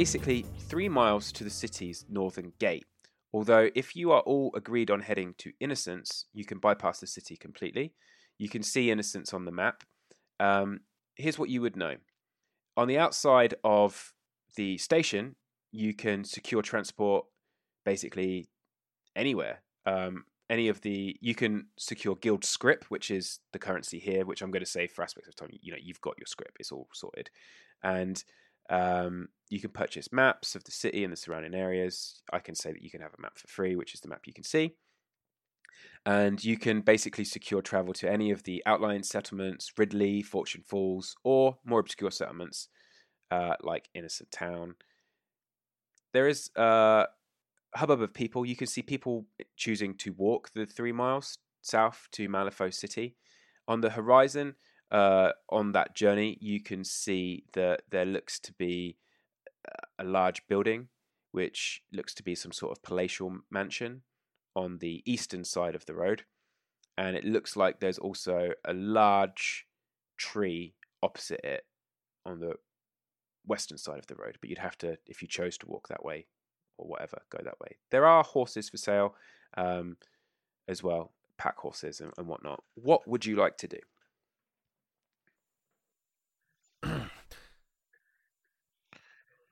Basically three miles to the city's northern gate. Although, if you are all agreed on heading to Innocence, you can bypass the city completely. You can see Innocence on the map. Um, here's what you would know on the outside of the station, you can secure transport basically anywhere. Um, any of the you can secure guild scrip, which is the currency here, which I'm going to say for aspects of time. You know, you've got your scrip; it's all sorted, and um, you can purchase maps of the city and the surrounding areas. I can say that you can have a map for free, which is the map you can see. And you can basically secure travel to any of the outlying settlements, Ridley, Fortune Falls, or more obscure settlements uh, like Innocent Town. There is a hubbub of people. You can see people choosing to walk the three miles south to Malifaux City. On the horizon, uh, on that journey, you can see that there looks to be a large building, which looks to be some sort of palatial mansion on the eastern side of the road. And it looks like there's also a large tree opposite it on the western side of the road. But you'd have to, if you chose to walk that way or whatever, go that way. There are horses for sale um, as well, pack horses and, and whatnot. What would you like to do?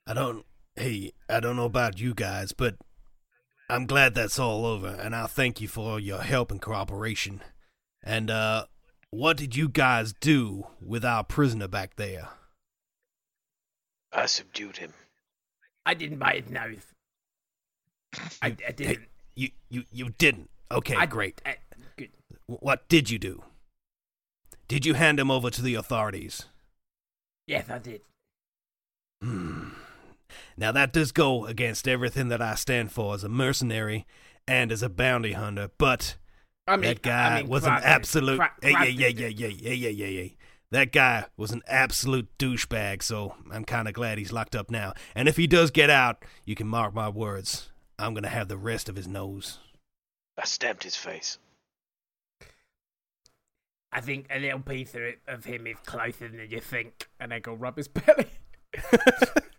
I don't. Hey, I don't know about you guys, but I'm glad that's all over, and I thank you for your help and cooperation. And, uh, what did you guys do with our prisoner back there? I subdued him. I didn't bite his nose. I, I didn't. Hey, you, you, you didn't. Okay, I, great. I, good. What did you do? Did you hand him over to the authorities? Yes, I did. Hmm. Now that does go against everything that I stand for as a mercenary and as a bounty hunter, but I mean, that guy I mean, was an absolute. Crab- Hey, yeah, yeah, yeah, yeah, yeah, yeah, yeah, yeah. That guy was an absolute douchebag, so I'm kind of glad he's locked up now. And if he does get out, you can mark my words. I'm gonna have the rest of his nose. I stamped his face. I think a little piece of, it, of him is closer than you think, and I go rub his belly.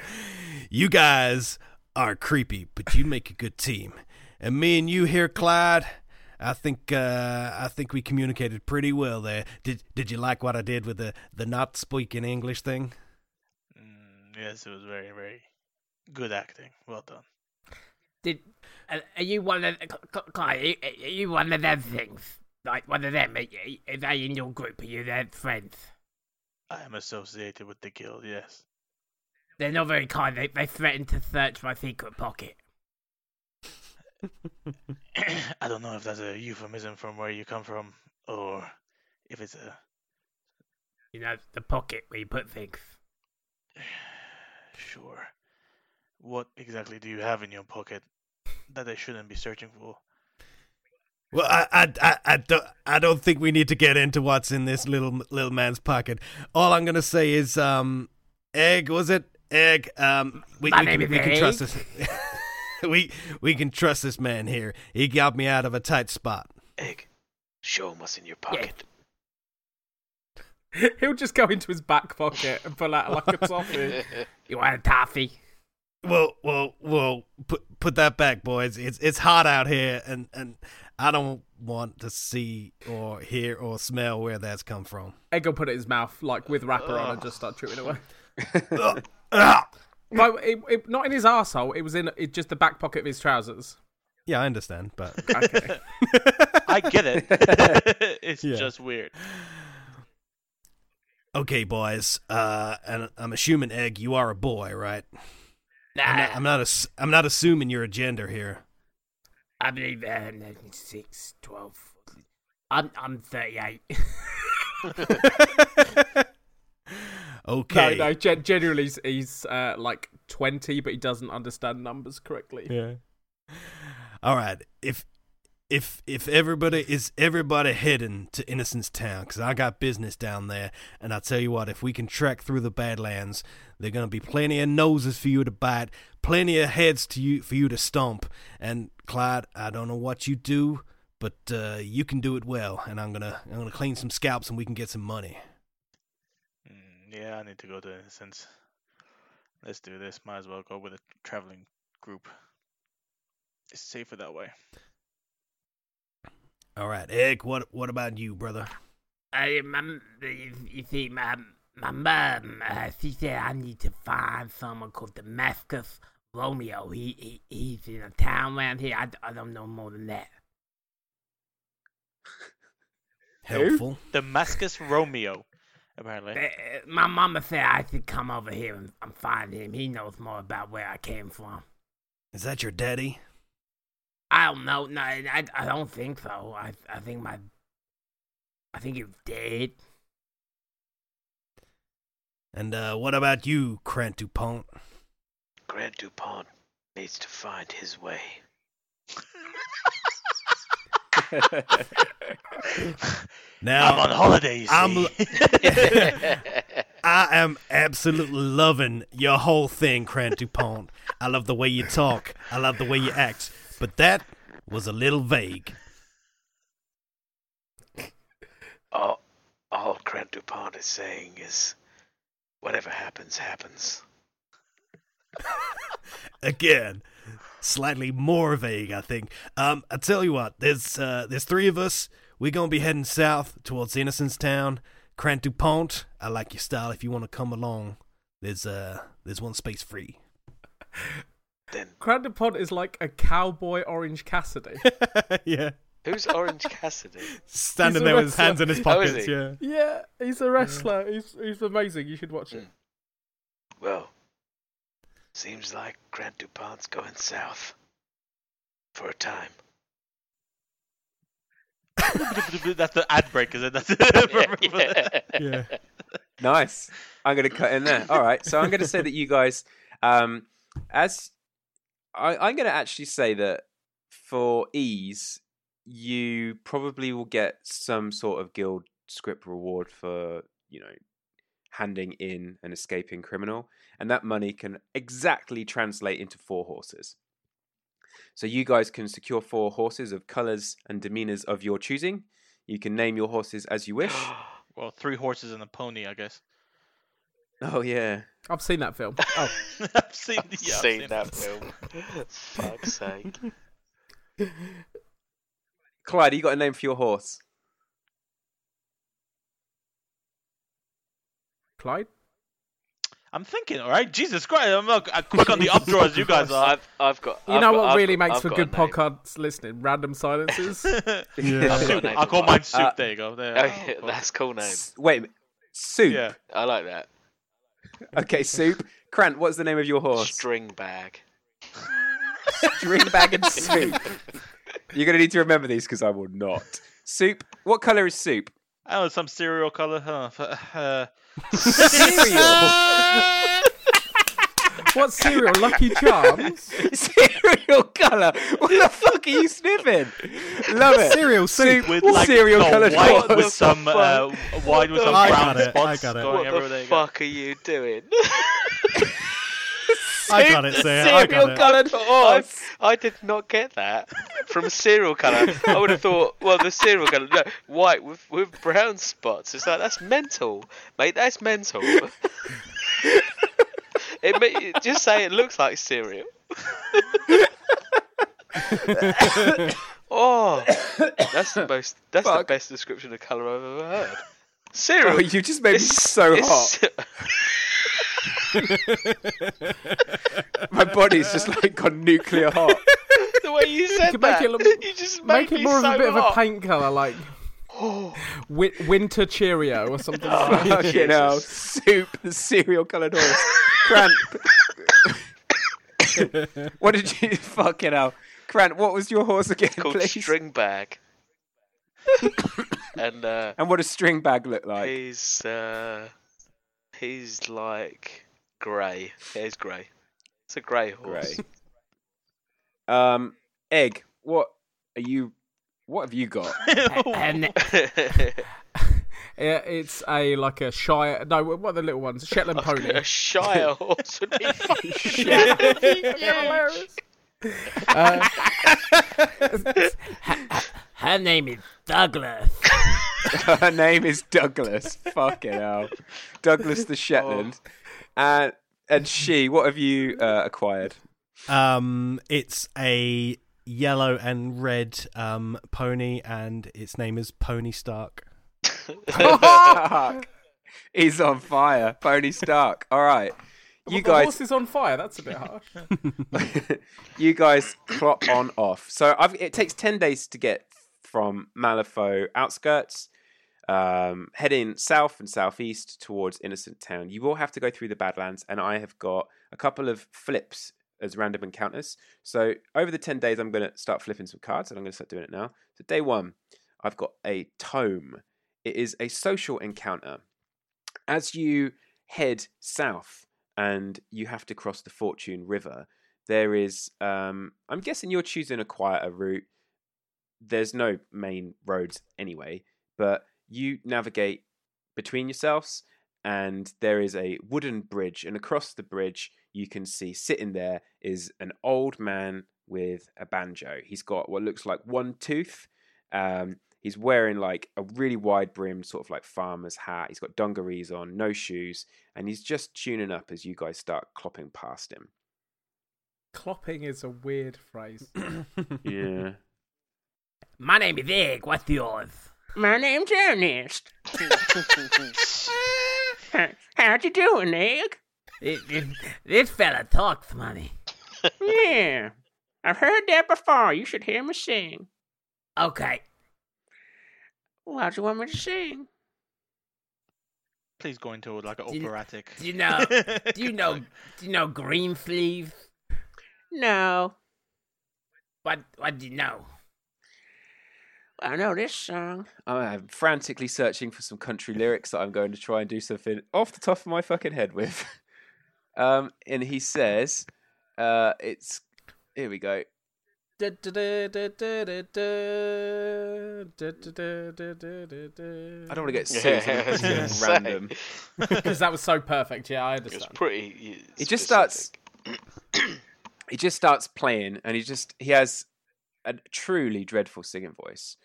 You guys are creepy, but you make a good team. And me and you here, Clyde, I think uh, I think we communicated pretty well there. Did did you like what I did with the the not speaking English thing? Mm, yes, it was very, very good acting. Well done. Did are, are you one of Cl- Cl- Clyde? Are you, are you one of them things? Like one of them? Are, you- are they in your group? Are you their friends? I am associated with the guild, yes. They're not very kind. They, they threatened to search my secret pocket. I don't know if that's a euphemism from where you come from, or if it's a. You know, the pocket where you put things. Sure. What exactly do you have in your pocket that they shouldn't be searching for? Well, I, I, I, I don't, I don't think we need to get into what's in this little little man's pocket. All I'm gonna say is, um, egg was it? Egg. Um, we, we, can, we can trust this. we we can trust this man here. He got me out of a tight spot. Egg, show him what's in your pocket. He'll just go into his back pocket and pull out like a toffee. You want a toffee? Well, well, well. Put put that back, boys. It's it's hot out here, and and I don't want to see or hear or smell where that's come from. Egg will put it in his mouth, like with wrapper on, and just start chewing away. No, it, it, not in his arsehole. It was in it, just the back pocket of his trousers. Yeah, I understand, but Okay. I get it. it's Yeah. just weird. okay, boys. Uh, and I'm assuming, Egg, you are a boy, right? Nah, I'm not. I'm not, ass- I'm not assuming you're a gender here. I believe uh, 6, 12. I'm, I'm 38. Okay. No, no. Gen- generally, he's, he's uh, like twenty, but he doesn't understand numbers correctly. Yeah. All right. If if if everybody is everybody heading to Innocence Town, because I got business down there, and I tell you what, if we can trek through the Badlands, there gonna be plenty of noses for you to bite, plenty of heads to you for you to stomp. And Clyde, I don't know what you do, but uh, you can do it well, and I'm gonna I'm gonna clean some scalps, and we can get some money. Yeah, I need to go to Innocence. Let's do this. Might as well go with a traveling group. It's safer that way. All right, Egg. What what about you, brother? I, my, you, you see, my, my mum, uh, she said I need to find someone called Damascus Romeo. He, he He's in a town around here. I, I don't know more than that. Helpful. Damascus Romeo, apparently. Uh, my mama said I should come over here and, and find him. He knows more about where I came from. Is that your daddy? I don't know. No, I, I don't think so. I I think my I think he was dead. And uh, what about you, Grant Dupont? Grant DuPont needs to find his way. Now I'm on holidays. I'm. I am absolutely loving your whole thing, Krant Dupont. I love the way you talk. I love the way you act. But that was a little vague. all, all Grant DuPont is saying is, whatever happens, happens. Again, slightly more vague, I think. Um, I tell you what, there's uh, there's three of us. We're gonna be heading south towards Innocence Town. Krant Dupont, I like your style. If you want to come along, there's uh there's one space free. Then Grandipod is like a cowboy Orange Cassidy. yeah, who's Orange Cassidy? standing there with his hands in his Oh, pockets. he? yeah. yeah, he's a wrestler. He's he's amazing. You should watch it. Well, seems like Grant DuPont's going south. For a time. That's the ad break, is it? That's yeah. Yeah. Nice. I'm going to cut in there. All right. So I'm going to say that you guys, um, as I, I'm going to actually say that for ease, you probably will get some sort of guild script reward for you know handing in an escaping criminal, and that money can exactly translate into four horses. So you guys can secure four horses of colors and demeanors of your choosing. You can name your horses as you wish. well, three horses and a pony, I guess. Oh yeah. I've seen that film. Oh, I've seen, the, yeah, I've Seen seen that it. film. Fuck's sake. Clyde, you got a name for your horse? Clyde. I'm thinking, all right, Jesus Christ, I'm not as quick on the updraw as you guys are. I've, I've got. You I've know got- what I've really got- makes I've for good a podcast listening? Random silences. Yeah. I've got a Soup. name I'll call mine. mine soup. Uh, there you go. There. Oh, that's cool name. S- Wait. Soup. Yeah. I like that. Okay, soup. Krant, what's the name of your horse? String bag. String bag and soup. You're gonna need to remember these because I will not. Soup. What color is soup? Oh, some cereal color. Huh? Uh, Cereal. What cereal? Lucky Charms? cereal color. What the fuck are you sniffing? Love it. Cereal soup. with like cereal no, coloured white with some uh, white with some I brown got it, I spots got it. What the There you go. fuck are you doing? I got it, Sarah. I got Cereal it. coloured I, horse. I did not get that from cereal colour. I would have thought, well, the cereal colour, no, white with with brown spots. It's like that's mental, mate. That's mental. it ma- just say it looks like cereal. oh, that's the most. That's the best description of colour I've ever heard. Cereal. Oh, you just made me so hot. My body's just like gone nuclear hot. the way you said could make that, it look- you just Make made it more so of a bit of a paint colour, like wi- Winter Cheerio or something like that. Fucking hell. Soup, the cereal coloured horse. Krant. what did you fucking hell? Krant, what was your horse again, called please? string bag. and uh, And what does string bag look like? he's uh, he's like grey. Yeah, he's grey. It's a grey horse. Grey. Um, egg. What are you? What have you got? And Yeah, it's a like a Shire. No, what are the little ones? Shetland pony. a Shire horse would be fucking Hilarious. Uh, her name is Douglas. Her name is Douglas. Fucking hell, Douglas the Shetland. And and she. What have you uh, acquired? Um, it's a yellow and red um pony, and its name is Pony Stark. Fuck. He's on fire. Pony Stark. All right. You the guys, horse is on fire. That's a bit harsh. you guys clock on off. So I've, it takes 10 days to get from Malifaux outskirts, um, heading south and southeast towards Innocent Town. You will have to go through the Badlands, and I have got a couple of flips as random encounters. So over the 10 days, I'm going to start flipping some cards, and I'm going to start doing it now. So day one, I've got a tome. It is a social encounter. As you head south and you have to cross the Fortune River, there is um i'm guessing you're choosing a quieter route there's no main roads anyway but you navigate between yourselves and there is a wooden bridge and across the bridge you can see sitting there is an old man with a banjo he's got what looks like one tooth um he's wearing like a really wide brimmed sort of like farmer's hat he's got dungarees on no shoes and he's just tuning up as you guys start clopping past him Clopping is a weird phrase. yeah My name is Egg. What's yours? My name's Ernest. How'd you doing, Egg? This, this, this fella talks money. Yeah, I've heard that before. You should hear me sing. Okay. What do you want me to sing? Please go into like an Do you- operatic. Do you know? do you know? Do you know Green Sleeves? No, What? What do you know? I know this song. I'm frantically searching for some country lyrics that I'm going to try and do something off the top of my fucking head with. Um, and he says, uh, "It's here we go." I don't want to get sued. Yeah, so I'm I was putting gonna it say. random. Because that was so perfect. Yeah, I It was understand. pretty. He just starts. he just starts playing, and he just he has a truly dreadful singing voice.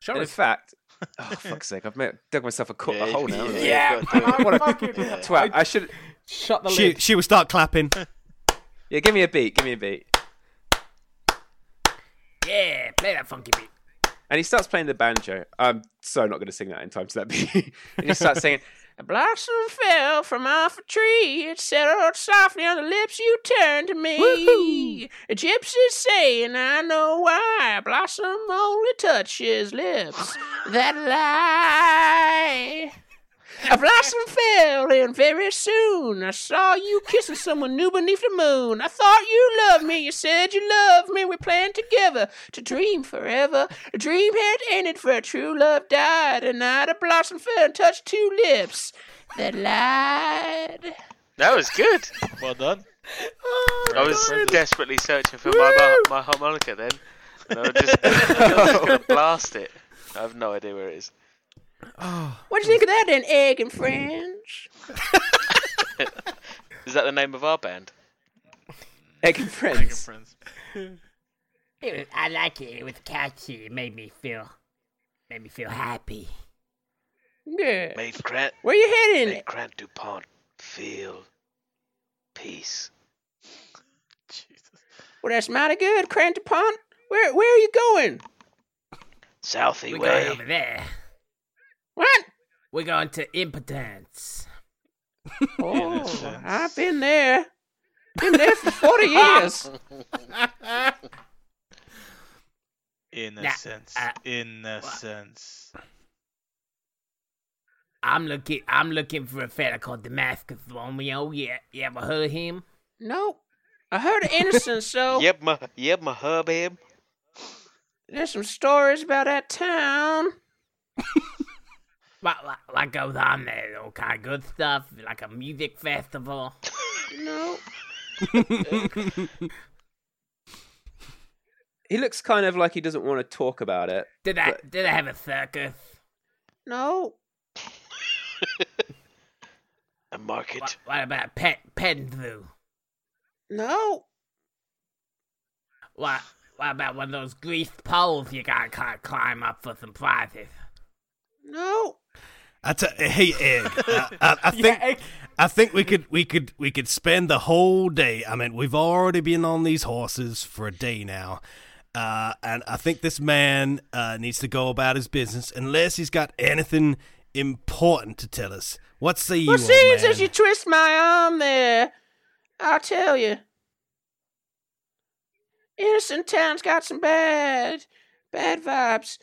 Show And in fact, oh fuck's sake, I've made, dug myself a, co- Yeah, a hole now. yeah, haven't I? you've to do. What a Fucking- twat! I should. Shut the She lid. she will start clapping. Yeah, give me a beat. Give me a beat. Yeah, play that funky beat. And he starts playing the banjo. I'm so not going to sing that in time to that beat. and he just starts singing. A blossom fell from off a tree. It settled softly on the lips you turned to me. A gypsy's saying, I know why. A blossom only touches lips that lie. A blossom fell, and very soon I saw you kissing someone new beneath the moon. I thought you loved me, you said you loved me. We planned together to dream forever. A dream had ended, for a true love died. And night a blossom fell and touched two lips that lied. That was good. Well done. Oh, I was desperately searching for my mar- my harmonica then. And I was just, I was just gonna blast it. I have no idea where it is. Oh. What do you think of that, then, Egg and Friends? Is that the name of our band? Egg and friends. Egg and friends. It was, I like it. It was catchy. It made me feel, made me feel happy. Yeah. Made Grant, Where you heading? made Grant Dupont feel peace. Jesus. Well, that's mighty good, Crantapont. Pond. Where where are you going? Southie We're way. going over there. What? We're going to impotence. Oh, I've been there. Been there for forty years. Innocence. uh, Innocence. I'm looking. I'm looking for a fella called Damascus Romeo. Yeah, you ever heard him? Nope. I heard of innocence, so Yep, my yep, my hub him. there's some stories about that town. What, what, what goes on there? All kind of good stuff, like a music festival. No. He looks kind of like he doesn't want to talk about it. Did I? Did I have a circus? No. A market. What, what about pet pet zoo? No. What? What about one of those greased poles you gotta kind of climb up for some prizes? No. I t- hey Egg, I, I, I think Egg. I think we could we could we could spend the whole day. I mean, we've already been on these horses for a day now, uh, and I think this man uh, needs to go about his business unless he's got anything important to tell us. What say you, Well, seems as you twist my arm there, I'll tell you. Innocent Town's got some bad, bad vibes.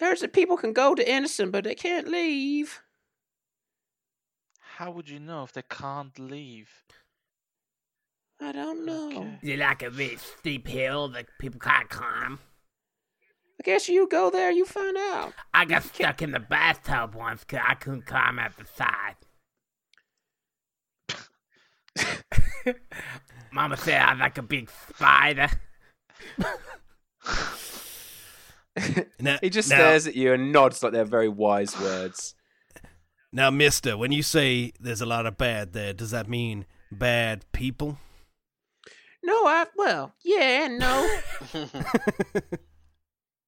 Heard that people can go to Innocent, but they can't leave. How would you know if they can't leave? I don't know. Okay. Is it like a really steep hill that people can't climb? I guess you go there, you find out. I got stuck in the bathtub once 'cause I couldn't climb out the side. Mama said I was like a big spider. Now, He just now- stares at you and nods like they're very wise words. Now, Mister, when you say there's a lot of bad there, does that mean bad people? No, I well, yeah and no.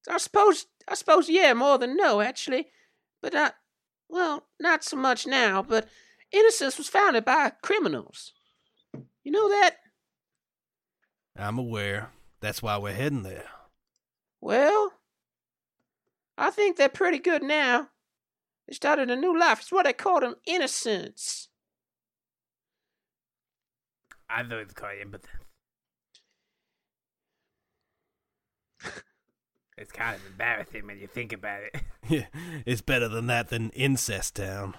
I suppose I suppose yeah, more than no, actually. But not well, not so much now, but Innocence was founded by criminals. You know that? I'm aware. That's why we're heading there. Well, I think they're pretty good now. They started a new life. It's what they call them innocence. I thought it's called impotence. it's kind of embarrassing when you think about it. Yeah, it's better than that than incest town.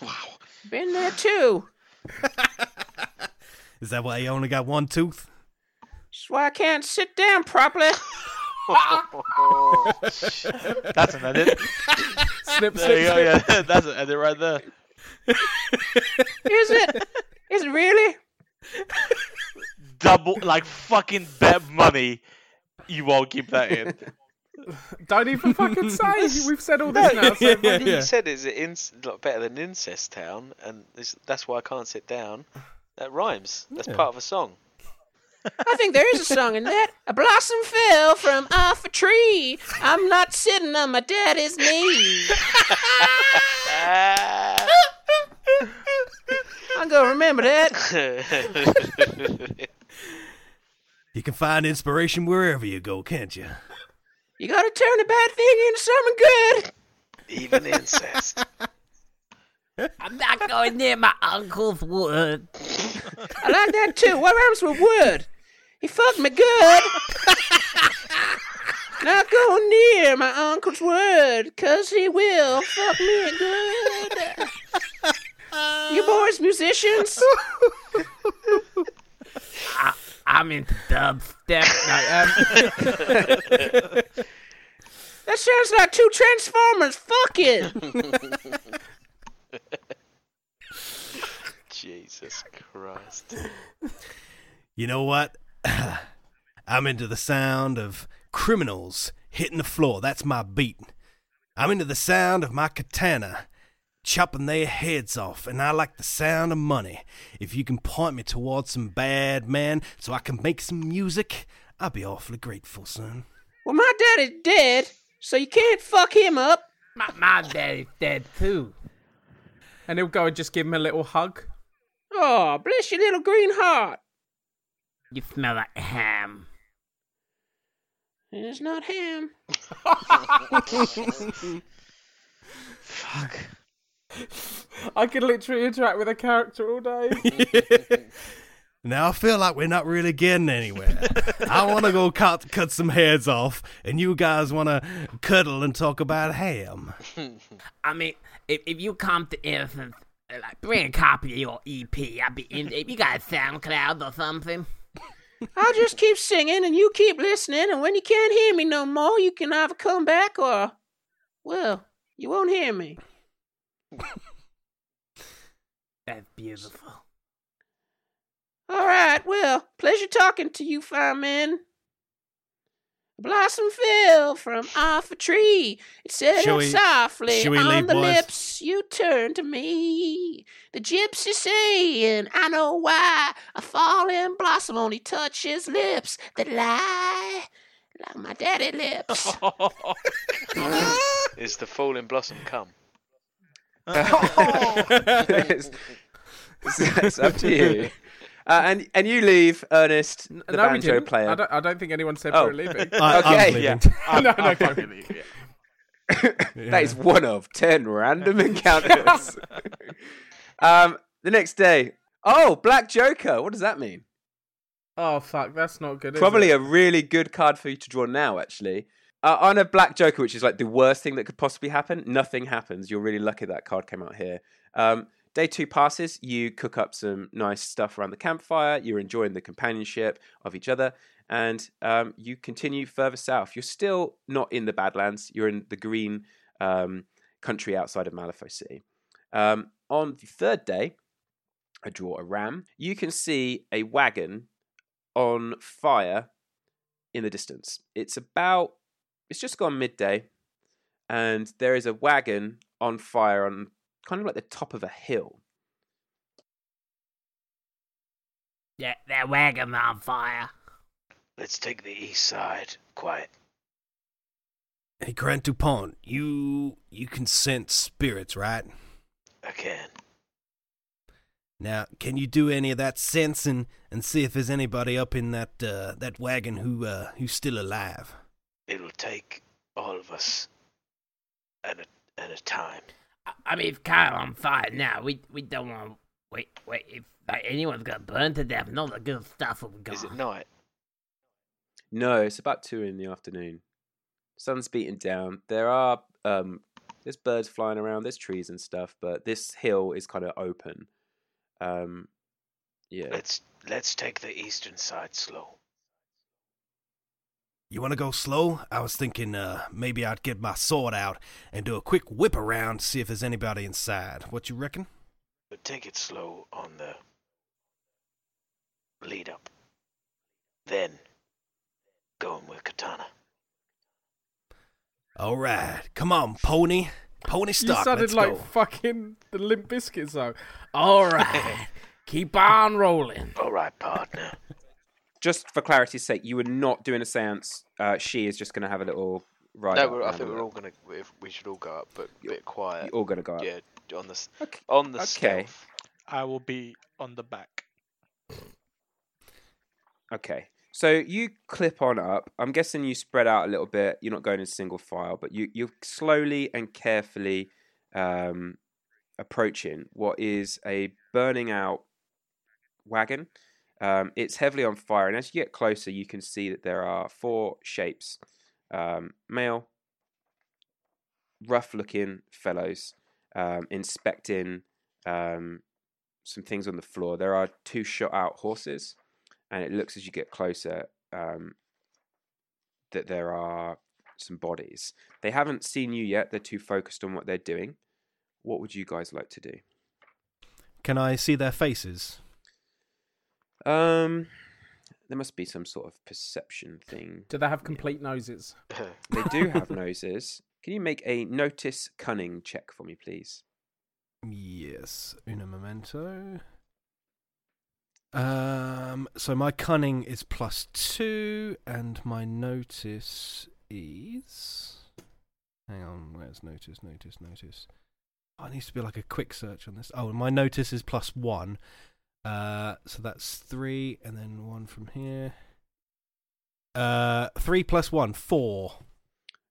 Wow, been there too. Is that why you only got one tooth? That's why I can't sit down properly. That's an edit. Snip, There you snip, go. snip. Yeah, that's an edit right there. Is it? Is it really? Double, like fucking bet money. You won't keep that in. Don't even fucking say. We've said all this now. So Yeah, He yeah. said it's inc- lot better than incest town, and this, that's why I can't sit down. That rhymes. That's part of a song. I think there is a song in that. A blossom fell from off a tree. I'm not sitting on my daddy's knee. I'm gonna remember that. You can find inspiration wherever you go, can't you? You gotta turn a bad thing into something good. Even incest. I'm not going near my uncle's wood. I like that too. What rhymes with wood? He fucked me good. Not go near my uncle's word, cause he will fuck me good. You boys musicians? I, I'm into dubstep. No, um, That sounds like two Transformers fucking. Jesus Christ. You know what? I'm into the sound of criminals hitting the floor. That's my beat. I'm into the sound of my katana chopping their heads off, and I like the sound of money. If you can point me towards some bad man so I can make some music, I'll be awfully grateful, son. Well, my daddy's dead, so you can't fuck him up. my, my daddy's dead too. And he'll go and just give him a little hug. Oh, bless your little green heart. You smell like ham. It's not ham. Fuck. I could literally interact with a character all day. Now I feel like we're not really getting anywhere. I want to go cut cut some heads off, and you guys want to cuddle and talk about ham. I mean, if, if you come to Innocence, uh, like bring a copy of your EP. I'll be in. If you got SoundCloud or something. I'll just keep singing and you keep listening, and when you can't hear me no more, you can either come back or, well, you won't hear me. That's beautiful. All right, well, pleasure talking to you, fine fireman. Blossom fell from off a tree. It said Shall it we- softly on the boys? lips. You turn to me. The gypsy saying, I know why. A falling blossom only touches lips that lie like my daddy lips. Is the falling blossom come? it's, it's, it's up to you. Uh, and and you leave Ernest, the no, we banjo player. I don't, I don't think anyone said Oh. we were leaving. I- I'm okay, leaving. yeah. no, no, I'll fine. fucking leave, yeah. That is one of ten random encounters. um, the next day. Oh, Black Joker. What does that mean? Oh fuck, that's not good. Probably a really good card for you to draw now, actually. Uh, on a Black Joker, which is like the worst thing that could possibly happen, nothing happens. You're really lucky that card came out here. Um, day two passes, you cook up some nice stuff around the campfire. You're enjoying the companionship of each other, and um, you continue further south. You're still not in the Badlands. You're in the green um, country outside of Malifaux City. Um, on the third day, I draw a ram. You can see a wagon on fire in the distance. It's about, it's just gone midday, and there is a wagon on fire on kind of like the top of a hill. That that wagon on fire. Let's take the east side. Quiet. Hey, Grant Dupont, you you can sense spirits, right? I can. Now, can you do any of that sensing and see if there's anybody up in that uh, that wagon who uh, who's still alive? It'll take all of us at a at a time. I, I mean, if kind of on fire now. We we don't want to wait. Wait, if like, anyone's gonna burn to death, and all the good stuff will be gone. Is it night? No, it's about two in the afternoon. Sun's beating down. There are um, there's birds flying around. There's trees and stuff, but this hill is kind of open. Um, yeah. Let's let's take the eastern side slow. You want to go slow? I was thinking uh, maybe I'd get my sword out and do a quick whip around, to see if there's anybody inside. What you reckon? But take it slow on the lead up. Then go in with katana. All right, come on, pony, pony You stock. sounded let's like go. fucking the Limp Bizkit song. All right, keep on rolling. All right, partner. Just for clarity's sake, you were not doing a seance. Uh, she is just going to have a little ride. no, up I think the- we're all gonna. If we should all go up, but a bit quiet. You're all going to go up. Yeah, on the Okay. on the Okay. stealth. I will be on the back. Okay. So you clip on up. I'm guessing you spread out a little bit. You're not going in single file, but you you're slowly and carefully um, approaching what is a burning out wagon. Um, it's heavily on fire, and as you get closer, you can see that there are four shapes um, male, rough-looking fellows um, inspecting um, some things on the floor. There are two shot-out horses, and it looks as you get closer um, that there are some bodies. They haven't seen you yet. They're too focused on what they're doing. What would you guys like to do? Can I see their faces? Um, there must be some sort of perception thing. Do they have complete noses? They do have noses. Can you make a notice cunning check for me, please? Yes, una memento. Um, so my cunning is plus two, and my notice is. Hang on, where's notice? Notice, notice. Oh, it needs to be like a quick search on this. Oh, my notice is plus one. Uh, so that's three, and then one from here. Uh, three plus one, four.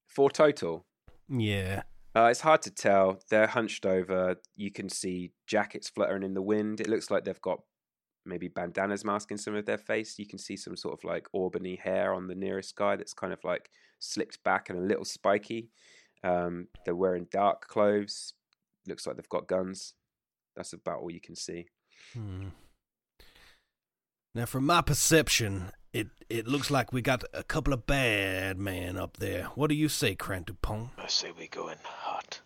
Four total. Yeah. Uh, it's hard to tell. They're hunched over. You can see jackets fluttering in the wind. It looks like they've got maybe bandanas masking some of their face. You can see some sort of like aubany hair on the nearest guy that's kind of like slicked back and a little spiky. Um, they're wearing dark clothes. Looks like they've got guns. That's about all you can see. Hmm. Now, from my perception, it it looks like we got a couple of bad men up there. What do you say, Crantupon? I say we go in hot.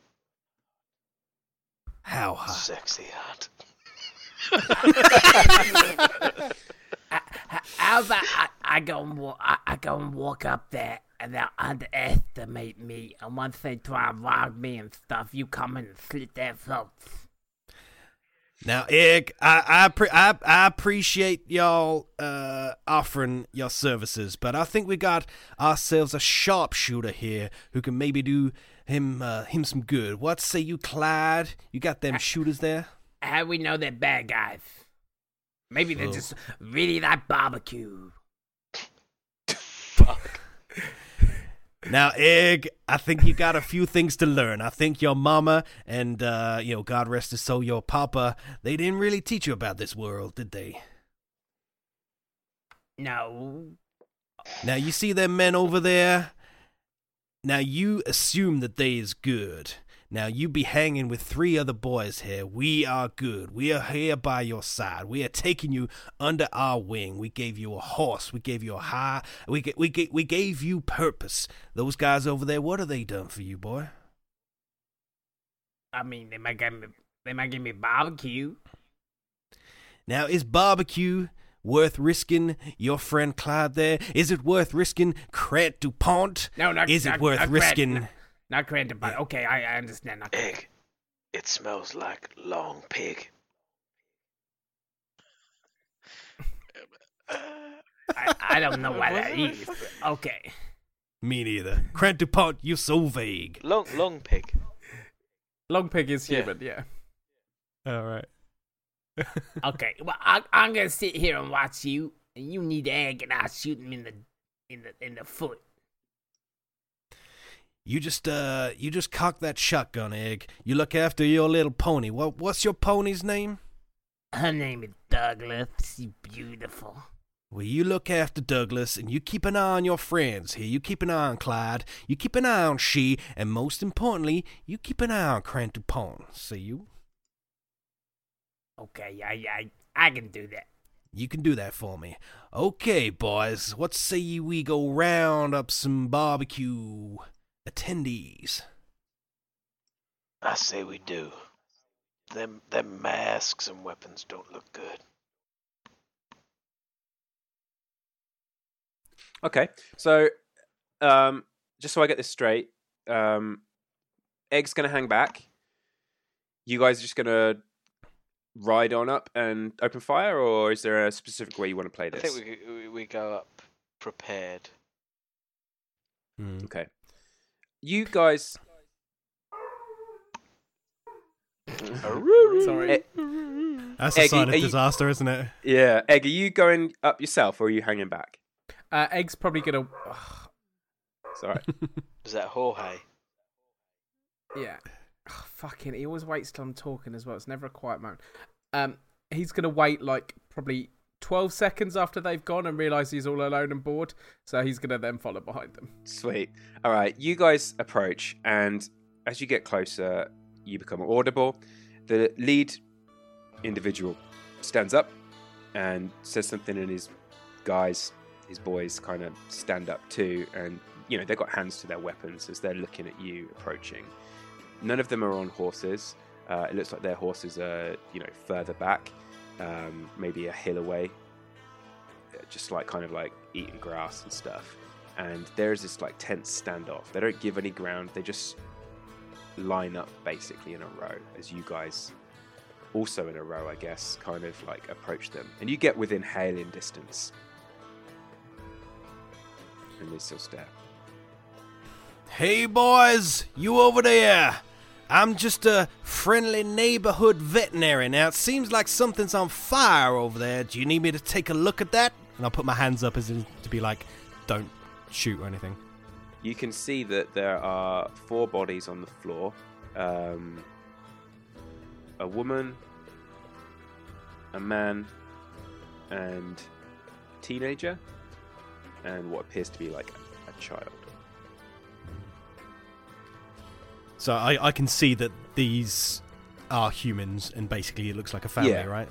How hot? Sexy hot. How about I, I go and walk, I, I go and walk up there and they'll underestimate me. And once they try and rob me and stuff, you come and slit their throats. Now, I I, pre- I I appreciate y'all uh, offering your services, but I think we got ourselves a sharpshooter here who can maybe do him uh, him some good. What say you, Clyde? You got them shooters there? How we know they're bad guys? Maybe they're Oh. just really like barbecue. Fuck. Now, Egg, I think you got a few things to learn. I think your mama and, uh, you know, God rest his soul, your papa, they didn't really teach you about this world, did they? No. Now, you see them men over there? Now, you assume that they is good. Now, you be hanging with three other boys here. We are good. We are here by your side. We are taking you under our wing. We gave you a horse. We gave you a high. We, we, we gave you purpose. Those guys over there, what have they done for you, boy? I mean, they might give me, they might give me barbecue. Now, is barbecue worth risking your friend Clyde there? Is it worth risking Crete DuPont? No, not Is it not, worth not risking? Not granted, but okay, I, I understand. Not Egg. It smells like long pig. I, I don't know what that is. but Okay. Me neither. Crete DuPont, you're so vague. Long long pig. Long pig is Yeah. human, yeah. All right. Okay. Well, I, I'm gonna sit here and watch you, and you need the egg, and I'll shoot him in the in the in the foot. You just uh you just cock that shotgun egg. You look after your little pony. What what's your pony's name? Her name is Douglas. She's beautiful. Well, you look after Douglas and you keep an eye on your friends here. You keep an eye on Clyde. You keep an eye on she, and most importantly, you keep an eye on Crant DuPont. See you? Okay, I I I can do that. You can do that for me. Okay, boys, what say we go round up some barbecue attendees? I say we do. Them them masks and weapons don't look good. Okay, so um, just so I get this straight, um, Egg's gonna hang back. You guys are just gonna ride on up and open fire, or is there a specific way you want to play this? I this? think we, we we go up prepared. Okay, you guys. Sorry. E- That's Eggy, a sign of are you- disaster, isn't it? yeah, Egg, are you going up yourself, or are you hanging back? Uh, Egg's probably gonna. Sorry. Is that Jorge? Yeah. Ugh, fucking, he always waits till I'm talking as well. It's never a quiet moment. Um, he's gonna wait like probably 12 seconds after they've gone and realise he's all alone and bored. So he's going to then follow behind them. Sweet. All right, you guys approach, and as you get closer, you become audible. The lead individual stands up and says something, and his guys, his boys, kind of stand up too, and you know they've got hands to their weapons as they're looking at you approaching. None of them are on horses. Uh, it looks like their horses are, you know, further back, um, maybe a hill away, uh, just like kind of like eating grass and stuff. And there's this like tense standoff. They don't give any ground. They just line up basically in a row as you guys, also in a row, I guess, kind of like approach them. And you get within hailing distance. And they still stare. Hey, boys, you over there. I'm just a friendly neighborhood veterinary. Now, it seems like something's on fire over there. Do you need me to take a look at that? And I'll put my hands up as in to be like, don't shoot or anything. You can see that there are four bodies on the floor um, a woman, a man, and a teenager, and what appears to be like a child. So I, I can see that these are humans, and basically it looks like a family, Yeah. right?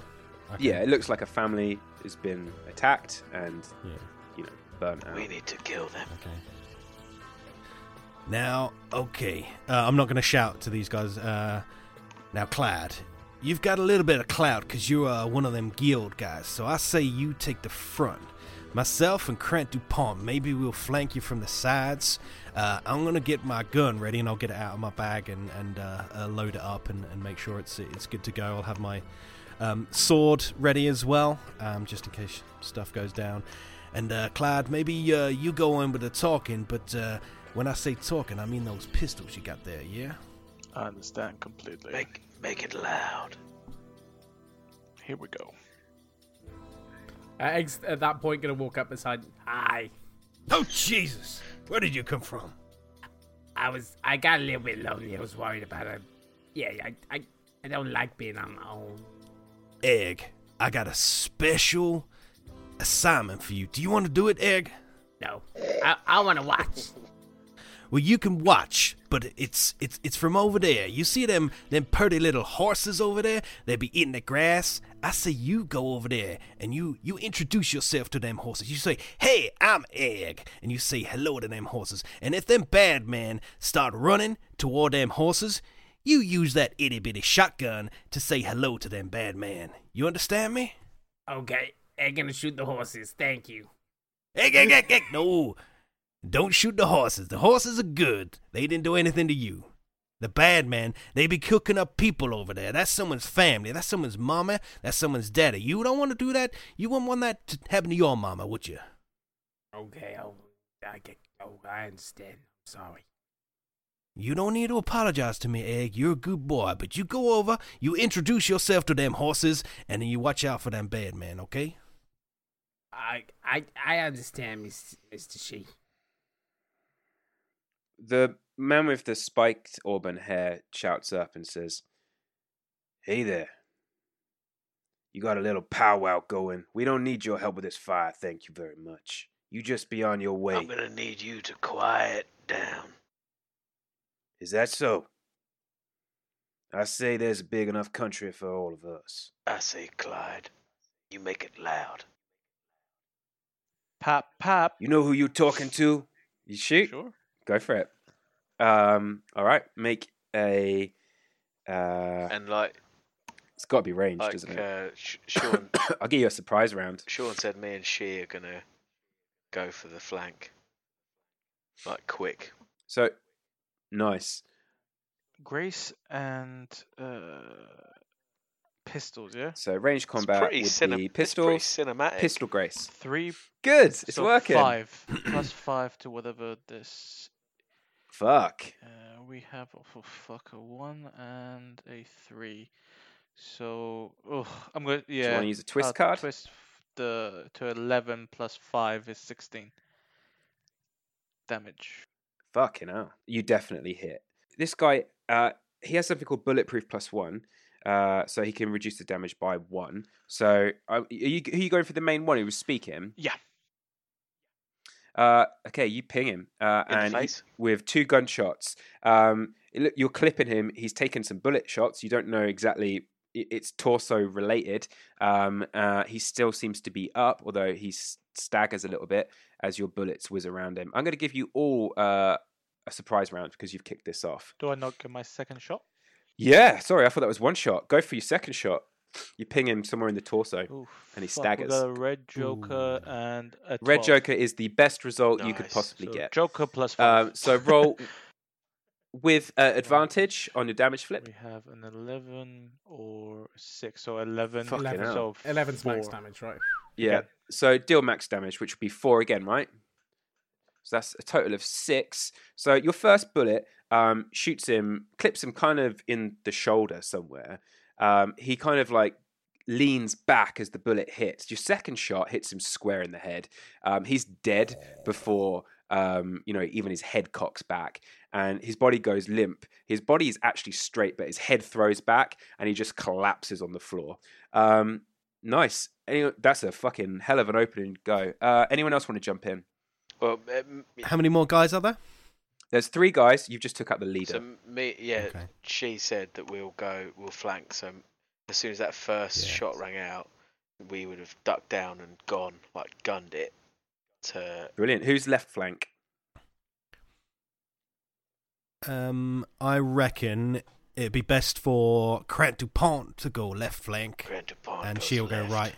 Okay. Yeah, it looks like a family has been attacked and, Yeah. you know, burnt out. We need to kill them. Okay. Now, okay, uh, I'm not going to shout to these guys. Uh, now, Clyde, you've got a little bit of clout because you're uh, one of them guild guys, so I say you take the front. Myself and Krant DuPont, maybe we'll flank you from the sides. Uh, I'm going to get my gun ready and I'll get it out of my bag and, and uh, uh, load it up and, and make sure it's, it's good to go. I'll have my um, sword ready as well, um, just in case stuff goes down. And uh, Clyde, maybe uh, you go in with the talking, but uh, when I say talking, I mean those pistols you got there, yeah? I understand completely. Make make it loud. Here we go. Uh, Egg's at that point going to walk up beside. Hi. Oh, Jesus! Where did you come from? I was I got a little bit lonely. I was worried about it. Yeah, I I, I don't like being on my own. Egg, I got a special assignment for you. Do you want to do it, Egg? No, I I want to watch. Well, you can watch, but it's it's it's from over there. You see them them pretty little horses over there? They be eating the grass. I say you go over there and you you introduce yourself to them horses. You say, "Hey, I'm Egg," and you say hello to them horses. And if them bad men start running toward them horses, you use that itty bitty shotgun to say hello to them bad man. You understand me? Okay, I'm gonna shoot the horses. Thank you. Egg, egg, egg, egg. No, don't shoot the horses. The horses are good. They didn't do anything to you. The bad man, they be cooking up people over there. That's someone's family. That's someone's mama. That's someone's daddy. You don't want to do that. You wouldn't want that to happen to your mama, would you? Okay, oh, I get. Oh, I understand. Sorry. You don't need to apologize to me, Egg. You're a good boy. But you go over, you introduce yourself to them horses, and then you watch out for them bad man. okay? I I I understand, Miss Mister She. The man with the spiked auburn hair shouts up and says, Hey there. You got a little powwow going. We don't need your help with this fire, thank you very much. You just be on your way. I'm gonna need you to quiet down. Is that so? I say there's a big enough country for all of us. I say, Clyde, you make it loud. Pop, pop. You know who you're talking to? You shoot? Sure. Go for it. Um, all right, make a. Uh, And like, it's got to be ranged, like isn't it? uh, Sh- Sean, I'll give you a surprise round. Sean said, me and she are gonna go for the flank. Like quick. So, nice. Grace and uh, pistols, yeah? So, ranged combat pretty would cine- be pistol, pretty cinematic. pistol grace. Three. Good, it's so working. Five. plus five to whatever this. Fuck. Uh, we have oh, fuck a one and a three. So, oh, I'm gonna yeah. Do you wanna use a twist card? Twist the to eleven plus five is sixteen. Damage. Fucking hell. You definitely hit. This guy, uh, he has something called bulletproof plus one. Uh, so he can reduce the damage by one. So uh, are you, are you going for the main one who was speaking? Yeah. Uh, okay, you ping him, uh, and he- with two gunshots. Um, look- you're clipping him. He's taken some bullet shots. You don't know exactly. It's torso related. Um, uh, he still seems to be up, although he staggers a little bit as your bullets whiz around him. I'm going to give you all uh, a surprise round because you've kicked this off. Do I not get my second shot? Yeah, sorry, I thought that was one shot. Go for your second shot. You ping him somewhere in the torso, and he Fuck, we staggers. got a red joker and a Red 12. Joker is the best result you could Nice. possibly So get. Joker plus five. Um, so roll with uh, advantage on your damage flip. We have an 11 or 6, so 11. Fucking Eleven. hell. So 11's max four. damage, right? Yeah. So deal max damage, which would be four again, right? So that's a total of six. So your first bullet um, shoots him, clips him kind of in the shoulder somewhere. Um, he kind of like leans back as the bullet hits. Your second shot hits him square in the head. Um, he's dead before um, you know even his head cocks back, and his body goes limp. His body is actually straight, but his head throws back, and he just collapses on the floor. Um, nice. Any, that's a fucking hell of an opening go. Uh, anyone else want to jump in? Well, um, How many more guys are there? There's three guys. You've just took out the leader. so me, yeah, Okay. she said that we'll go, we'll flank. So as soon as that first Yeah. shot rang out, we would have ducked down and gone, like gunned it. To Brilliant. Who's left flank? Um, I reckon it'd be best for Crant Dupont to go left flank, Dupont and she'll go right.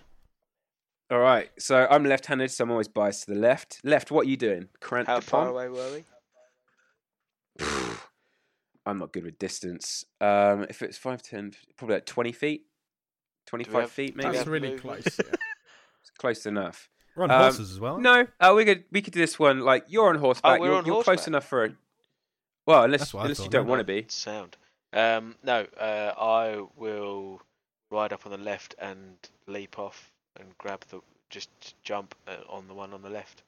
All right. So I'm left-handed, so I'm always biased to the left. Left. What are you doing? Crant How far away were we? I'm not good with distance. Um, if it's five, ten, probably like twenty feet, twenty-five have- feet, maybe. That's really close. Yeah. It's close enough. We're on Um, horses as well. No, uh, we could we could do this one like you're on horseback. we're you're on you're close enough for a. Well, unless That's what I unless you don't want to be. Sound. Um, no, uh, I will ride up on the left and leap off and grab the, just jump uh, on the one on the left.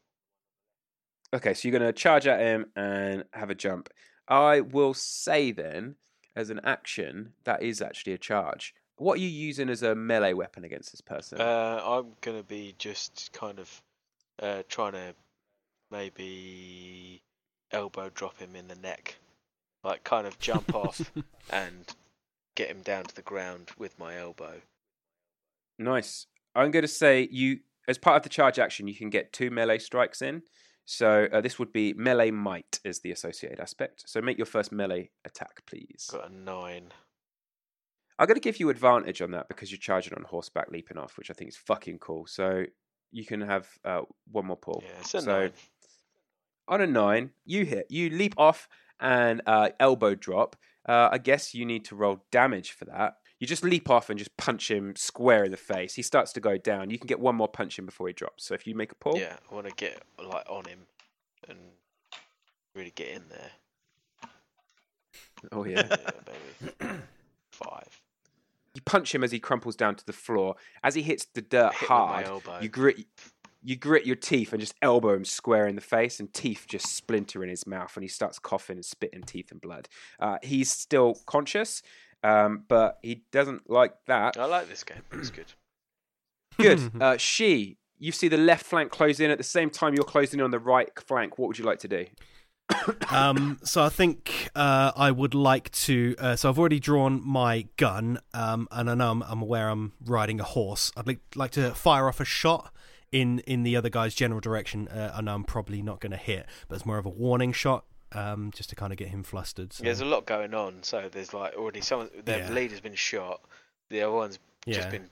Okay, so you're going to charge at him and have a jump. I will say then, as an action, that is actually a charge. What are you using as a melee weapon against this person? Uh, I'm gonna be just kind of uh, trying to maybe elbow drop him in the neck, like kind of jump off and get him down to the ground with my elbow. nice. I'm going to say you, as part of the charge action, you can get two melee strikes in. So uh, this would be melee might is the associated aspect. So make your first melee attack, please. Got a nine. I'm going to give you advantage on that because you're charging on horseback leaping off, which I think is fucking cool. So you can have uh, one more pull. Yeah, so nine. on a nine, you hit, you leap off and uh, elbow drop. Uh, I guess you need to roll damage for that. You just leap off and just punch him square in the face. He starts to go down. You can get one more punch in before he drops. So if you make a pull, Yeah, I want to get like on him and really get in there. oh yeah, Yeah, baby. Five. you punch him as he crumples down to the floor. As he hits the dirt Hit hard, you grit you grit your teeth and just elbow him square in the face, and teeth just splinter in his mouth, and he starts coughing and spitting teeth and blood. Uh, he's still conscious, um, but he doesn't like that. I like this game. It's good. Good. uh, she, you see the left flank close in at the same time you're closing in on the right flank. What would you like to do? um, so I think uh, I would like to. Uh, so I've already drawn my gun, um, and I know I'm, I'm aware I'm riding a horse. I'd like, like to fire off a shot in in the other guy's general direction. Uh, I know I'm probably not going to hit, but it's more of a warning shot, um, just to kind of get him flustered. So. Yeah, there's a lot going on. So there's like already someone, their Yeah. leader's been shot, the other one's Yeah. just been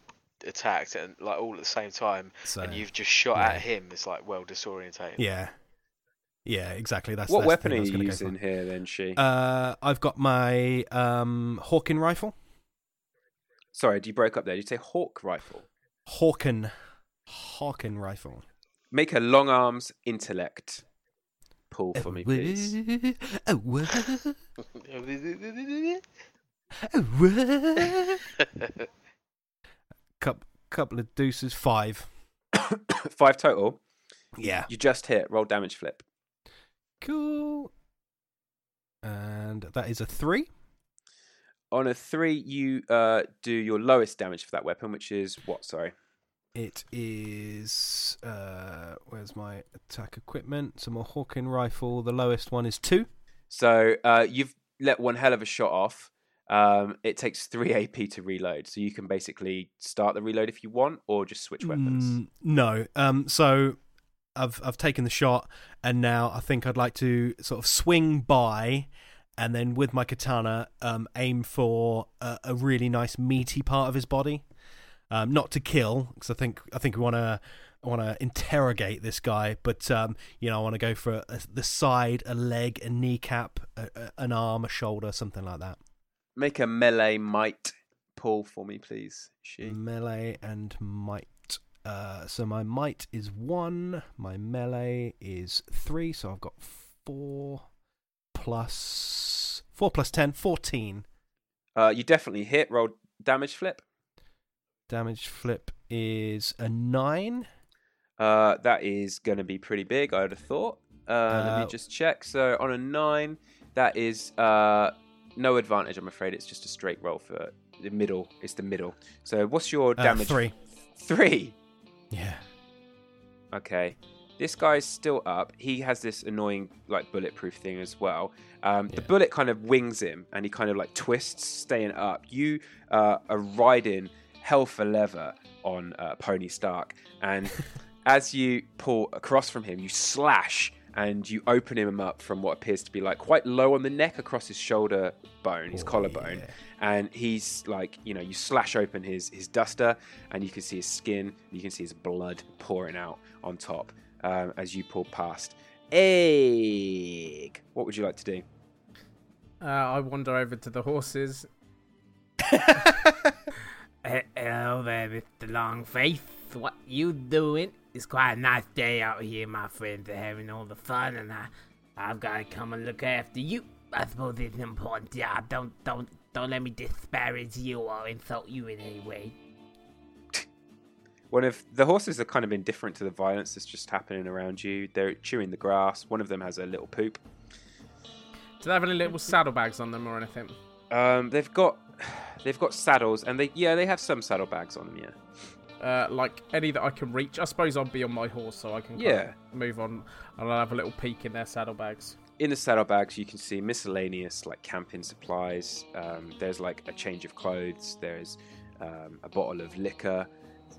attacked, and like all at the same time, So, and you've just shot yeah. at him. It's like well disorientating. Yeah, yeah, exactly. That's what that's weapon thing are you gonna go using here then, she? Uh, I've got my um, Hawken rifle. Sorry, do you break up there. Did you say hawk rifle? Hawken, Hawken rifle. Make a long arms intellect pull for me, please. Oh? Oh? Couple, couple of deuces, five. Five total. Yeah. You just hit. Roll damage flip. Cool. And that is a three. on a three, you uh, do your lowest damage for that weapon, which is what? Sorry. It is. Uh, where's my attack equipment? So my Hawken rifle. The lowest one is two. So uh, you've let one hell of a shot off. Um, it takes three AP to reload, so you can basically start the reload if you want, or just switch weapons. Mm, no. Um. So I've I've taken the shot, and now I think I'd like to sort of swing by, and then with my katana, um, aim for a, a really nice meaty part of his body. Um, not to kill, because I think I think we want to want to interrogate this guy, but um, you know, I want to go for a, the side, a leg, a kneecap, a, a, an arm, a shoulder, something like that. Make a melee might pull for me, please. She melee and might. Uh, so my might is one, my melee is three, so I've got four plus four plus plus ten, fourteen. Uh, you definitely hit. Roll damage flip. Damage flip is a nine. Uh, that is going to be pretty big, I would have thought. Uh, uh, let me Uh, just check. So on a nine, that is uh, no advantage. I'm afraid it's just a straight roll for the middle. It's the middle. So what's your Uh, damage? three. Three. Yeah. Okay. This guy's still up. He has this annoying like bulletproof thing as well. Um, The bullet kind of wings him, and he kind of like twists, staying up. You uh, are riding hell for leather on uh, Pony Stark, and as you pull across from him, you slash and you open him up from what appears to be like quite low on the neck across his shoulder bone, his collarbone, and he's like, you know, you slash open his his duster, and you can see his skin, you can see his blood pouring out on top um, as you pull past. Egg. What would you like to do? Uh, I wander over to the horses. Hello there, Mr. Longface. What you doing? It's quite a nice day out here. My friends are having all the fun, and I, I've got to come and look after you. I suppose it's an important job. Don't, don't, don't let me disparage you or insult you in any way. One of the horses are kind of indifferent to the violence that's just happening around you. They're chewing the grass. One of them has a little poop. Do they have any little saddlebags on them or anything? Um, they've got they've got saddles, and they yeah they have some saddlebags on them. Yeah. Uh, like any that I can reach. I suppose I'll be on my horse so I can Yeah. move on and I'll have a little peek in their saddlebags. In the saddlebags, you can see miscellaneous like camping supplies. Um, there's like a change of clothes. There's um, a bottle of liquor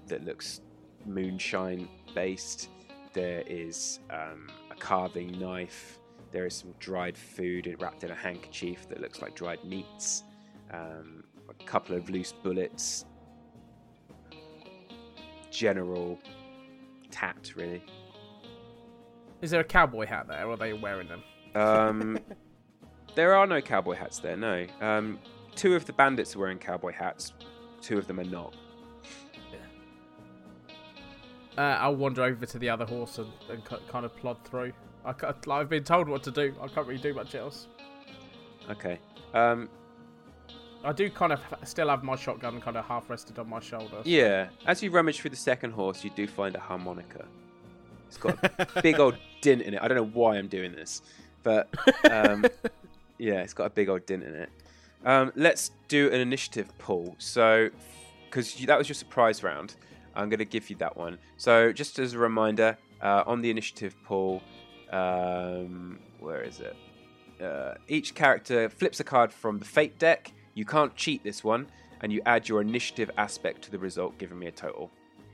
that looks moonshine based. There is um, a carving knife. There is some dried food wrapped in a handkerchief that looks like dried meats. Um, a couple of loose bullets. General tat, really. Is there a cowboy hat there or are they wearing them? Um, there are no cowboy hats there. No. Um, two of the bandits are wearing cowboy hats. Two of them are not. Uh, I'll wander over to the other horse and, and ki- kind of plod through. I have been told what to do. I can't really do much else. Okay. Um, I do kind of still have my shotgun kind of half rested on my shoulder. yeah. As you rummage through the second horse, you do find a harmonica. It's got a big old dint in it. I don't know why I'm doing this, but um, yeah, it's got a big old dint in it. Um, let's do an initiative pull. So, because that was your surprise round, I'm going to give you that one. So, just as a reminder, uh, on the initiative pull, um, where is it? Uh, each character flips a card from the fate deck. You can't cheat this one, and you add your initiative aspect to the result, giving me a total.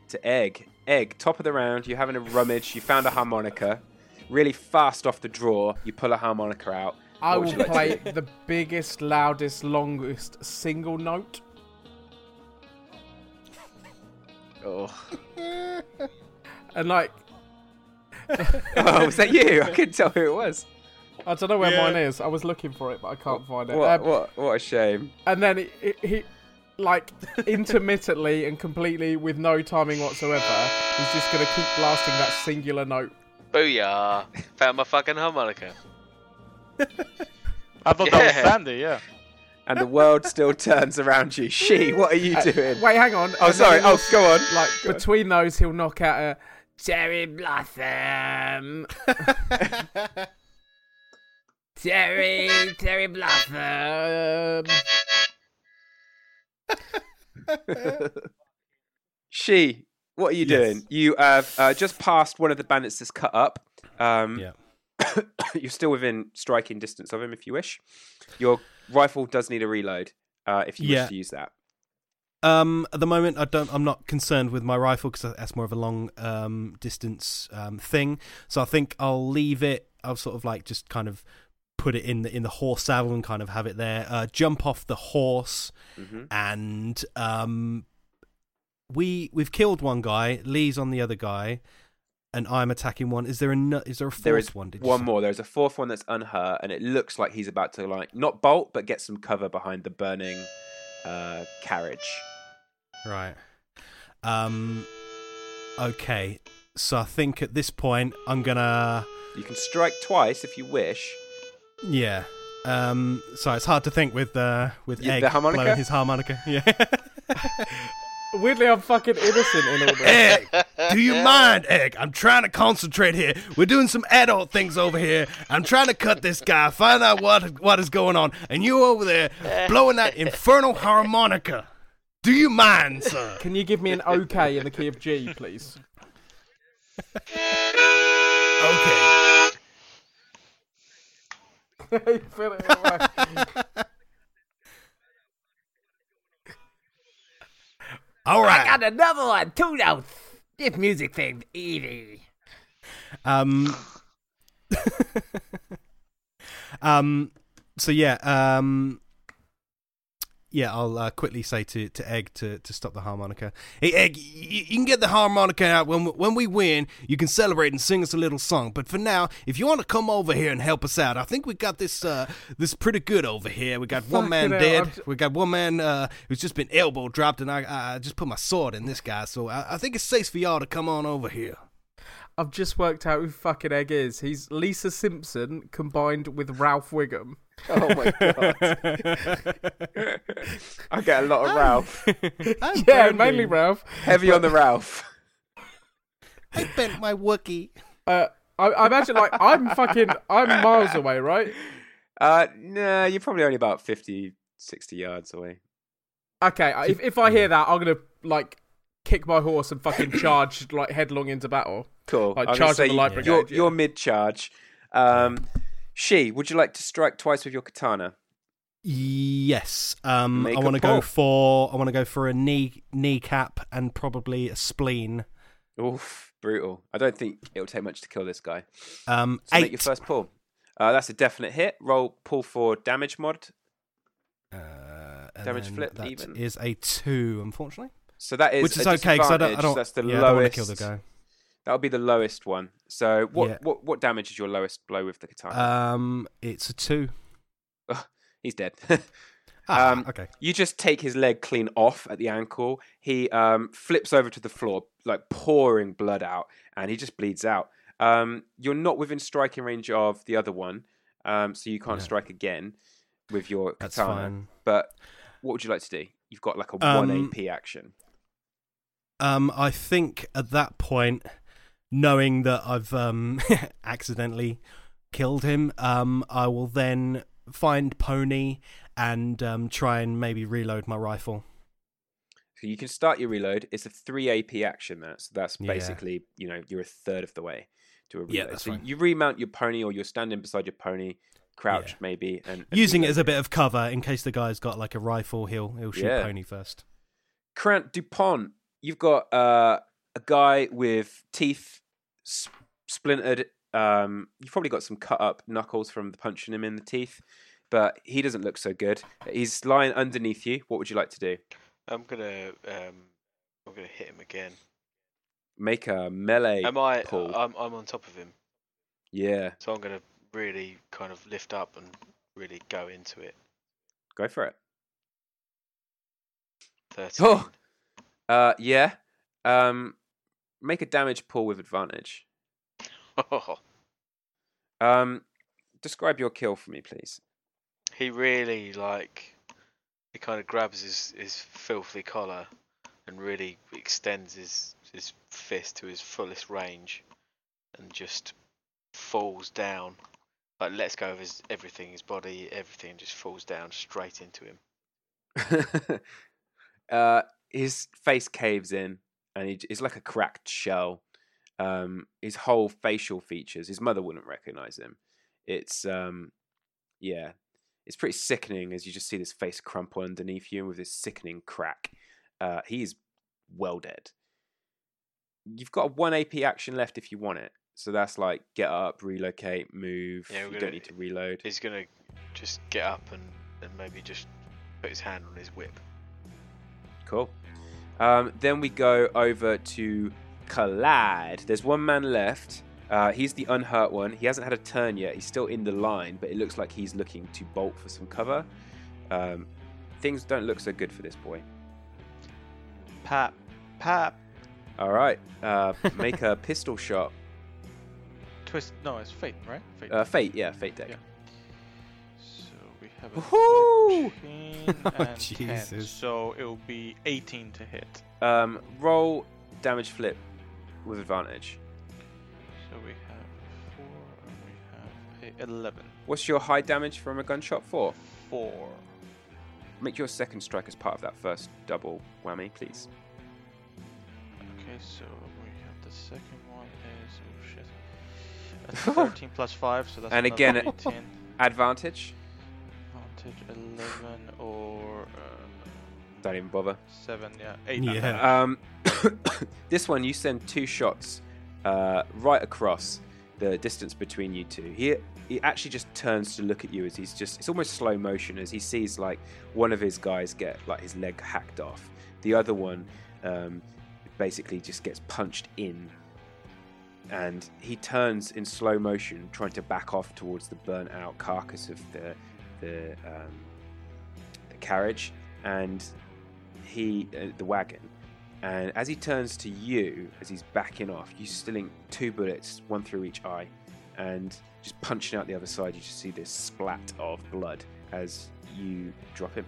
To egg, egg, top of the round. You're having a rummage. You found a harmonica. Really fast off the draw, you pull a harmonica out. I What will like play the biggest, loudest, longest single note. Oh. And like, oh, was that you? I couldn't tell who it was. I don't know where Yeah. mine is. I was looking for it, but I can't find it. What, Um, what, what a shame. And then it, it, he, like, intermittently and completely with no timing whatsoever, he's just gonna keep blasting that singular note. Booyah! Found my fucking harmonica. I thought that was Sandy, yeah. And the world still turns around you. She, what are you Uh, doing? Wait, hang on. Oh, And sorry. Oh, go on. Like Go on. between those, he'll knock out a Cherry blossom. cherry, Terry blossom. she, what are you Yes. doing? You have uh, just passed one of the bandits that's cut up. Um, Yeah. you're still within striking distance of him if you wish. Your rifle does need a reload uh, if you Yeah. wish to use that. Um, at the moment, I don't. I'm not concerned with my rifle because that's more of a long um, distance um, thing. So I think I'll leave it. I'll sort of like just kind of put it in the in the horse saddle and kind of have it there. Uh, jump off the horse, hmm and um, we we've killed one guy. Lee's on the other guy, and I'm attacking one. Is there a no- is there a fourth There is one? Did one more. There's a fourth one that's unhurt, and it looks like he's about to like not bolt, but get some cover behind the burning uh, carriage. Right. Um. Okay. So I think at this point I'm gonna. You can strike twice if you wish. Yeah. Um. So it's hard to think with uh with Yeah, egg the harmonica? blowing his harmonica. Yeah. Weirdly, I'm fucking innocent in all this. egg, do you mind, egg? I'm trying to concentrate here. We're doing some adult things over here. I'm trying to cut this guy, find out what what is going on, and you over there blowing that infernal harmonica. Do you mind, sir? Can you give me an OK in the key of G, please? Okay. Fill it away. I got another one. Two notes. This music thing's easy. Um. um. So yeah. Um. Yeah, I'll uh, quickly say to, to Egg to, to stop the harmonica. Hey, Egg, y- y- you can get the harmonica out when we, when we win. You can celebrate and sing us a little song. But for now, if you want to come over here and help us out, I think we got this uh, this pretty good over here. We got one man dead. We got one man uh, who's just been elbow dropped, and I, I just put my sword in this guy. So I, I think it's safe for y'all to come on over here. I've just worked out who fucking Egg is. He's Lisa Simpson combined with Ralph Wiggum. Oh my god! I get a lot of Ralph. I'm yeah, Brandy. mainly Ralph. Heavy on the Ralph. I bent my Wookie. Uh, I, I imagine like I'm fucking I'm miles away, right? Uh, nah, you're probably only about 50, 60 yards away. Okay, if if I hear that, I'm gonna like kick my horse and fucking charge like headlong into battle. Cool. Like I'm gonna charge say the light you- brigade. You're, yeah. you're mid-charge. Um, she, would you like to strike twice with your katana? Yes. Um, Make I a want to go for I want to go for a knee kneecap and probably a spleen. Oof, brutal. I don't think it'll take much to kill this guy. Um, So eight. make your first pull. Uh, that's a definite hit. Roll pull for damage mod. Uh, Damage flip, that even. is a two, unfortunately. So that is Which is a okay because I don't. I don't. That's the yeah, I don't want to kill the guy. That'll be the lowest one. So what, Yeah. what what damage is your lowest blow with the katana? Um, it's a two. He's dead. Ah, Um, okay. You just take his leg clean off at the ankle. He um, flips over to the floor, like pouring blood out, and he just bleeds out. Um, you're not within striking range of the other one, um, so you can't Yeah. strike again with your That's katana. fine. But what would you like to do? You've got like a Um, one AP action. Um, I think at that point, knowing that I've um accidentally killed him, um, I will then find Pony and um try and maybe reload my rifle. So you can start your reload. It's a three AP action. That so that's Yeah. basically you know you're a third of the way to a reload. Yeah, that's so fine. you remount your pony, or you're standing beside your pony, crouched Yeah. maybe, and, and Using it as a bit of cover in case the guy's got like a rifle. He'll he'll shoot Yeah. Pony first. Grant Dupont, you've got uh, a guy with teeth splintered. Um, you've probably got some cut up knuckles from the punching him in the teeth, but he doesn't look so good. He's lying underneath you. What would you like to do? I'm gonna um, I'm gonna hit him again. Make a melee Am I? pull. I'm I'm on top of him, yeah, so I'm gonna really kind of lift up and really go into it. go for it. Thirteen. Oh, uh, yeah. Um, make a damage pull with advantage. Um, describe your kill for me, please. he really like he kind of grabs his his filthy collar and really extends his his fist to his fullest range and just falls down like lets go of his everything his body everything just falls down straight into him uh, his face caves in, and he, it's like a cracked shell. Um, his whole facial features, his mother wouldn't recognize him. It's um, yeah, it's pretty sickening as you just see this face crumple underneath you with this sickening crack. Uh, is well dead. You've got one AP action left if you want it. So that's like get up, relocate, move. Yeah, you gonna- don't need to reload. He's gonna just get up and, and maybe just put his hand on his whip. Cool. Um, then we go over to Clyde. There's one man left. Uh, he's the unhurt one. He hasn't had a turn yet. He's still in the line, but it looks like he's looking to bolt for some cover. Um, things don't look so good for this boy. Pap, pap, All right, uh, make a pistol shot. twist. No, it's fate, right? Fate. Uh, fate, yeah, fate deck. Yeah. So have a Woohoo! 13 Oh, and 10. Jesus. So it will be 18 to hit. Um, roll damage flip with advantage. So we have 4 and we have a 11. What's your high damage from a gunshot for? 4. Make your second strike as part of that first double whammy, please. Okay, so we have the second one is. Oh shit. That's 13 plus 5, so that's And again, 18. Advantage. Advantage 11 or. Uh, Don't even bother. 7, yeah. 8. Yeah. Um, this one, you send two shots uh, right across the distance between you two. He he actually just turns to look at you as he's just it's almost slow motion as he sees like one of his guys get like his leg hacked off. The other one um, basically just gets punched in. And he turns in slow motion, trying to back off towards the burnt out carcass of the the um, the carriage, and he uh, the wagon. And as he turns to you, as he's backing off, you stilling two bullets, one through each eye, and just punching out the other side. You just see this splat of blood as you drop him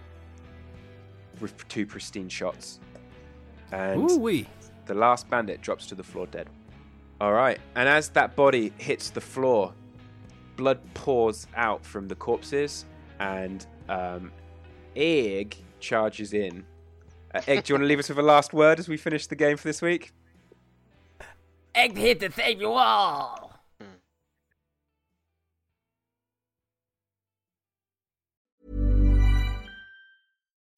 with two pristine shots. And Ooh wee. the last bandit drops to the floor dead. All right, and as that body hits the floor, blood pours out from the corpses, and um, Egg charges in. Uh, Egg, do you want to leave us with a last word as we finish the game for this week? Egg here to save you all.